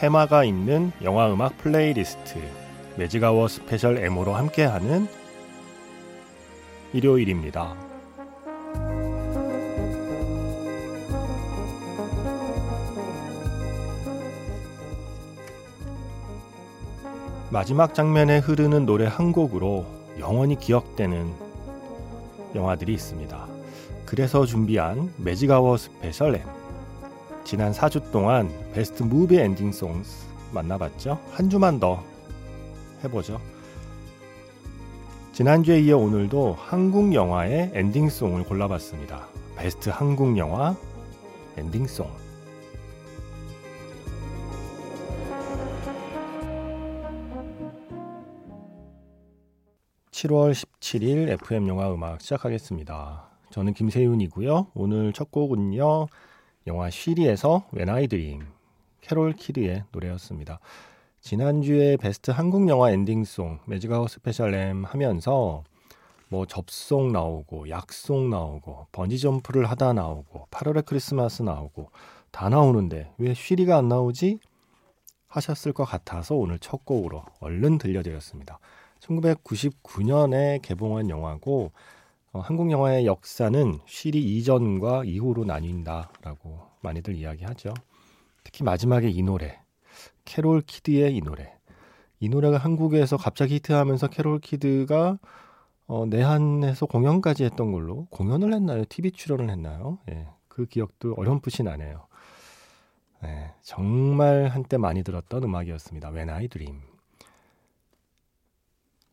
테마가 있는 영화 음악 playlist Magic Hour Special M으로 함께하는 일요일입니다. 마지막 장면에 흐르는 노래 한 곡으로 영원히 기억되는 영화들이 있습니다. 그래서 준비한 Magic Hour Special M 지난 4주 동안 Best Movie Ending Songs 만나봤죠? 한 주만 더 해보죠. 지난주에 이어 오늘도 한국 영화의 ending song을 골라봤습니다. 베스트 한국 영화 ending song. (7월 17일) FM 영화 음악 시작하겠습니다. 저는 김세윤이고요. 오늘 첫 곡은요. 영화 쉬리에서 When I Dream 캐롤 키드의 노래였습니다. 지난주에 베스트 한국 영화 ending song Magic Hour Special M 하면서 뭐 접속 나오고 약속 나오고 번지 점프를 하다 나오고 8월의 크리스마스 나오고 다 나오는데 왜 쉬리가 안 나오지? 하셨을 것 같아서 오늘 첫 곡으로 얼른 들려드렸습니다. 1999년에 개봉한 영화고 어, 한국 영화의 역사는 쉬리 이전과 이후로 나뉜다라고 많이들 이야기하죠. 특히 마지막에 이 노래, 캐롤 키드의 이 노래. 이 노래가 한국에서 갑자기 히트하면서 캐롤 키드가 어, 내한해서 공연까지 했던 걸로 공연을 했나요? TV 출연을 했나요? 예, 그 기억도 어렴풋이 나네요. 예, 정말 한때 많이 들었던 음악이었습니다. When I Dream.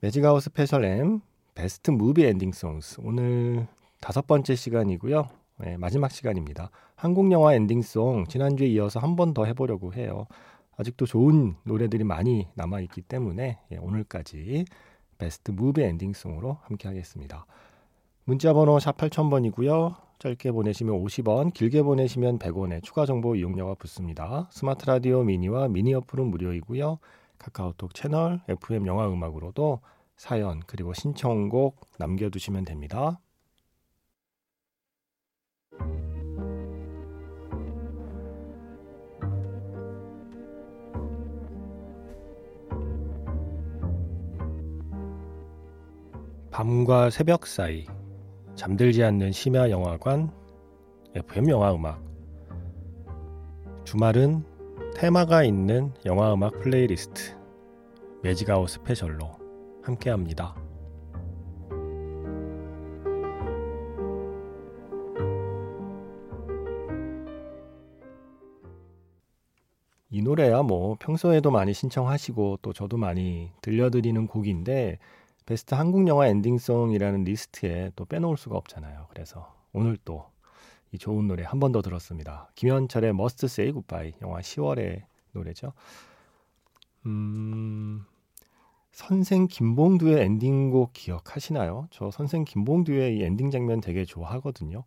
Magic Hour Special M Best Movie Ending Songs 오늘 다섯 번째 시간이고요. 네, 마지막 시간입니다. 한국 영화 ending song 지난주에 이어서 한 번 더 해보려고 해요. 아직도 좋은 노래들이 많이 남아 있기 때문에 예, 오늘까지 Best Movie Ending Song으로 함께 하겠습니다. 문자 번호 샵 8000번이고요. 짧게 보내시면 50원, 길게 보내시면 100원의 추가 정보 이용료가 붙습니다. 스마트 라디오 미니와 미니 어플은 무료이고요. 카카오톡 채널 FM 영화 음악으로도 사연 그리고 신청곡 남겨두시면 됩니다. 밤과 새벽 사이 잠들지 않는 심야 영화관 FM 영화 음악 주말은 테마가 있는 영화 음악 playlist Magic Hour Special로 함께 합니다. 이 노래야 뭐 평소에도 많이 신청하시고 또 저도 많이 들려드리는 곡인데 베스트 한국 영화 ending song이라는 리스트에 또 빼놓을 수가 없잖아요. 그래서 오늘 또 이 좋은 노래 한 번 더 들었습니다. 김현철의 Must Say Goodbye 영화 10월의 노래죠. 음, 선생 김봉두의 ending곡 기억하시나요? 저 선생 김봉두의 이 엔딩 장면 되게 좋아하거든요.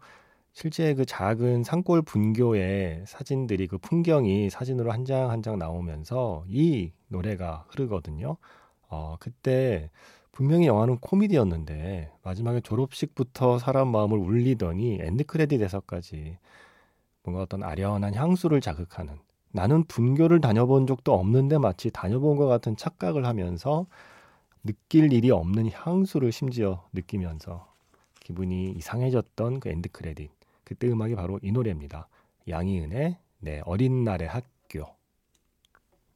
실제 그 작은 산골 분교의 사진들이 그 풍경이 사진으로 한 장 한 장 나오면서 이 노래가 흐르거든요. 어, 그때 분명히 영화는 코미디였는데 마지막에 졸업식부터 사람 마음을 울리더니 end credit에서까지 뭔가 어떤 아련한 향수를 자극하는 나는 분교를 다녀본 적도 없는데 마치 다녀본 것 같은 착각을 하면서 느낄 일이 없는 향수를 심지어 느끼면서 기분이 이상해졌던 그 end credit. 그때 음악이 바로 이 노래입니다. 양희은의 내 어린 날의 학교.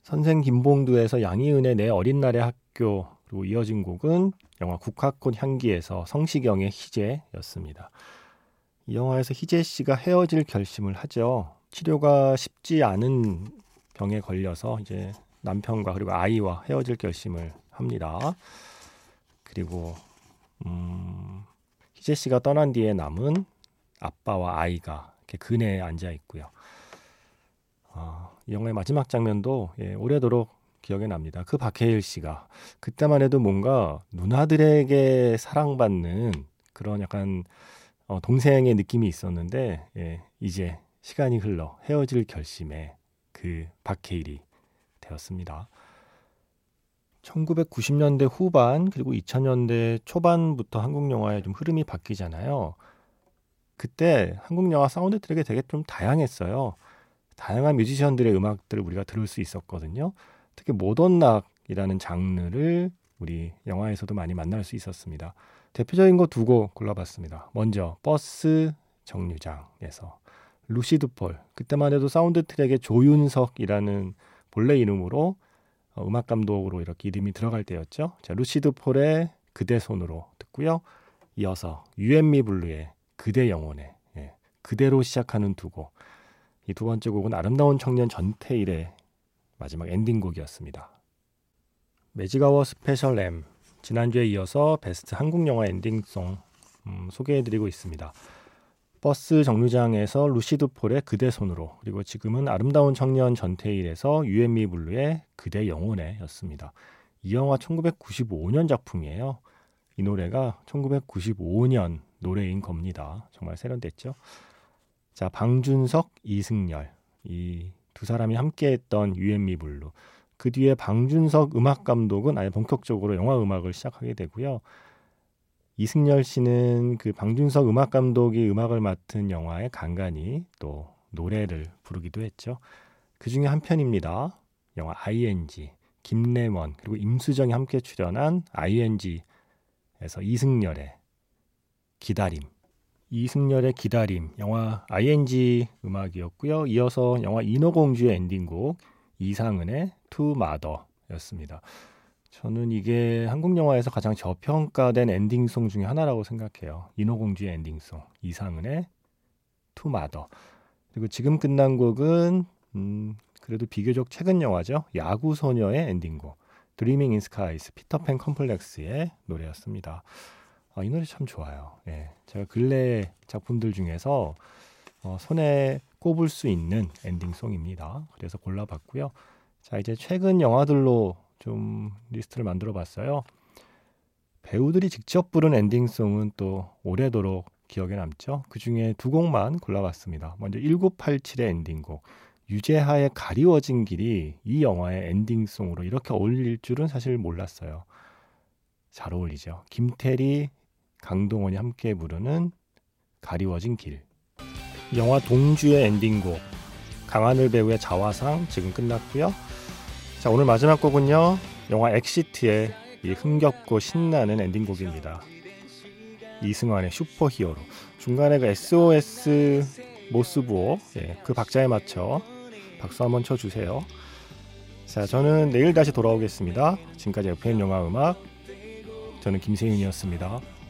선생 김봉두에서 양희은의 내 어린 날의 학교 그리고 이어진 곡은 영화 국화꽃 향기에서 성시경의 희재였습니다. 이 영화에서 희재 씨가 헤어질 결심을 하죠. 치료가 쉽지 않은 병에 걸려서 이제 남편과 그리고 아이와 헤어질 결심을 합니다. 그리고 음, 희재 씨가 떠난 뒤에 남은 아빠와 아이가 이렇게 근해에 앉아 있고요. 아, 이 영화의 마지막 장면도 예, 오래도록 기억에 납니다. 그 박해일 씨가 그때만 해도 뭔가 누나들에게 사랑받는 그런 약간 어, 동생의 느낌이 있었는데 예, 이제 시간이 흘러 헤어질 결심에 그 박해일이 되었습니다. 1990년대 후반 그리고 2000년대 초반부터 한국 영화의 좀 흐름이 바뀌잖아요. 그때 한국 영화 사운드 트랙이 되게 좀 다양했어요. 다양한 뮤지션들의 음악들을 우리가 들을 수 있었거든요. 특히 모던 락이라는 장르를 우리 영화에서도 많이 만날 수 있었습니다. 대표적인 거 두 곡 골라봤습니다. 먼저 버스 정류장에서 루시드 폴 그때만 해도 사운드 트랙에 조윤석이라는 본래 이름으로 어, 음악 감독으로 이렇게 이름이 들어갈 때였죠. 자, 루시드 폴의 그대 손으로 듣고요. 이어서 유앤미 블루의 그대 영혼에 예, 그대로 시작하는 두 곡. 이 두 번째 곡은 아름다운 청년 전태일의 마지막 엔딩곡이었습니다. 매직아워 스페셜 M 지난주에 이어서 베스트 한국 영화 엔딩송 음, 소개해드리고 있습니다. 버스 정류장에서 루시드 폴의 그대 손으로 그리고 지금은 아름다운 청년 전태일에서 유앤미 블루의 그대 영혼에 였습니다. 이 영화 1995년 작품이에요. 이 노래가 1995년 노래인 겁니다. 정말 세련됐죠? 자, 방준석, 이승열 이 두 사람이 함께했던 유앤미 블루 그 뒤에 방준석 음악 감독은 아예 본격적으로 영화 음악을 시작하게 되고요. 이승열 씨는 그 방준석 음악 감독이 음악을 맡은 영화에 간간히 또 노래를 부르기도 했죠. 그 중에 한 편입니다. 영화 ING 김래원 그리고 임수정이 함께 출연한 ING에서 이승열의 기다림 이승열의 기다림 영화 ING 음악이었고요. 이어서 영화 인어공주의 엔딩곡 이상은의 To Mother였습니다. 저는 이게 한국 영화에서 가장 저평가된 엔딩송 중에 하나라고 생각해요. 인어공주의 엔딩송 이상은의 To Mother 그리고 지금 끝난 곡은 음, 그래도 비교적 최근 영화죠. 야구 소녀의 엔딩곡 Dreaming in Skies 피터팬 컴플렉스의 노래였습니다. 아, 이 노래 참 좋아요. 예, 제가 근래 작품들 중에서 어, 손에 꼽을 수 있는 엔딩송입니다. 그래서 골라봤고요. 자 이제 최근 영화들로 좀 리스트를 만들어 봤어요. 배우들이 직접 부른 엔딩송은 또 오래도록 기억에 남죠. 그 중에 두 곡만 골라봤습니다. 먼저 1987의 엔딩곡. 유재하의 가리워진 길이 이 영화의 엔딩송으로 이렇게 어울릴 줄은 사실 몰랐어요. 잘 어울리죠. 김태리, 강동원이 함께 부르는 가리워진 길. 영화 동주의 엔딩곡. 강하늘 배우의 자화상 지금 끝났고요. 자, 오늘 마지막 곡은요. 영화 엑시트의 이 흥겹고 신나는 엔딩곡입니다. 이승환의 슈퍼히어로. 중간에 그 SOS 모스부호 예, 그 박자에 맞춰 박수 한번 쳐주세요. 자, 저는 내일 다시 돌아오겠습니다. 지금까지 FM 영화 음악 저는 김세윤이었습니다.